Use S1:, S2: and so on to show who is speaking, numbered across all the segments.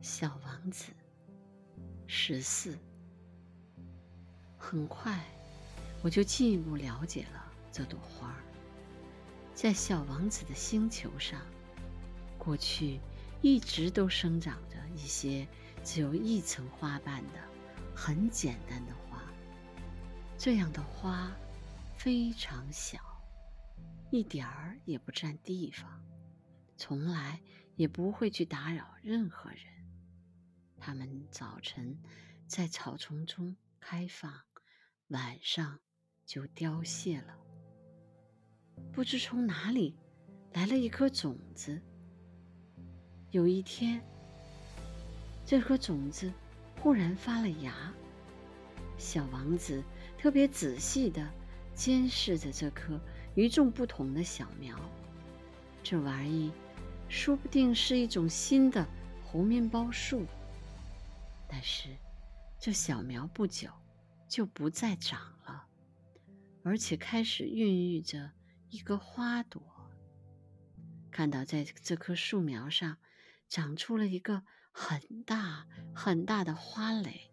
S1: 小王子十四。很快，我就进一步了解了这朵花儿。在小王子的星球上，过去一直都生长着一些只有一层花瓣的很简单的花。这样的花非常小，一点儿也不占地方，从来也不会去打扰任何人。它们早晨在草丛中开放，晚上就凋谢了。不知从哪里来了一颗种子。有一天，这颗种子忽然发了芽。小王子特别仔细地监视着这棵与众不同的小苗。这玩意说不定是一种新的猴面包树。但是，这小苗不久就不再长了，而且开始孕育着。一个花朵，看到在这棵树苗上长出了一个很大很大的花蕾，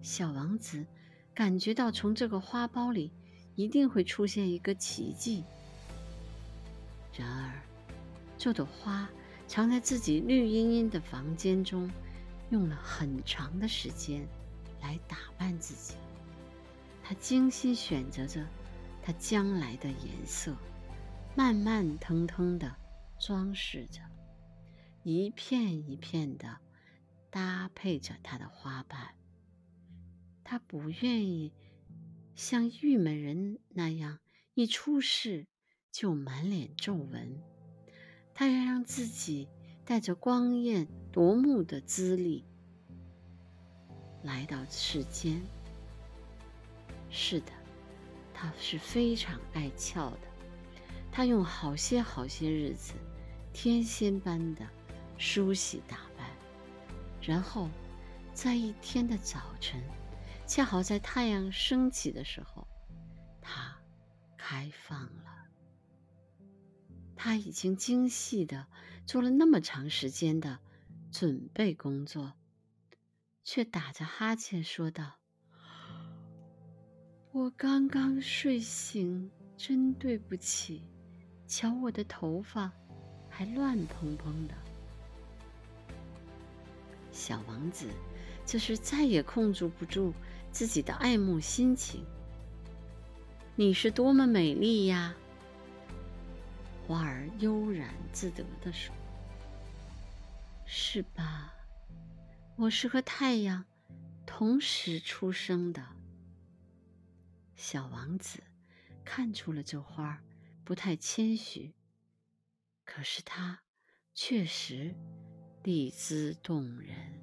S1: 小王子感觉到从这个花苞里一定会出现一个奇迹。然而，这朵花藏在自己绿茵茵的房间中，用了很长的时间来打扮自己。他精心选择着他将来的颜色。慢慢腾腾的装饰着，一片一片的搭配着他的花瓣。他不愿意像玉门人那样一出世就满脸皱纹，他要让自己带着光艳夺目的资历来到世间。是的，他是非常爱俏的。他用好些好些日子，天仙般的梳洗打扮，然后在一天的早晨，恰好在太阳升起的时候，他开放了。他已经精细的做了那么长时间的准备工作，却打着哈欠说道：“我刚刚睡醒，真对不起。”瞧我的头发，还乱蓬蓬的。小王子这是再也控制不住自己的爱慕心情。你是多么美丽呀！花儿悠然自得地说：“是吧？我是和太阳同时出生的。”小王子看出了这花儿。不太谦虚，可是它确实丽姿动人。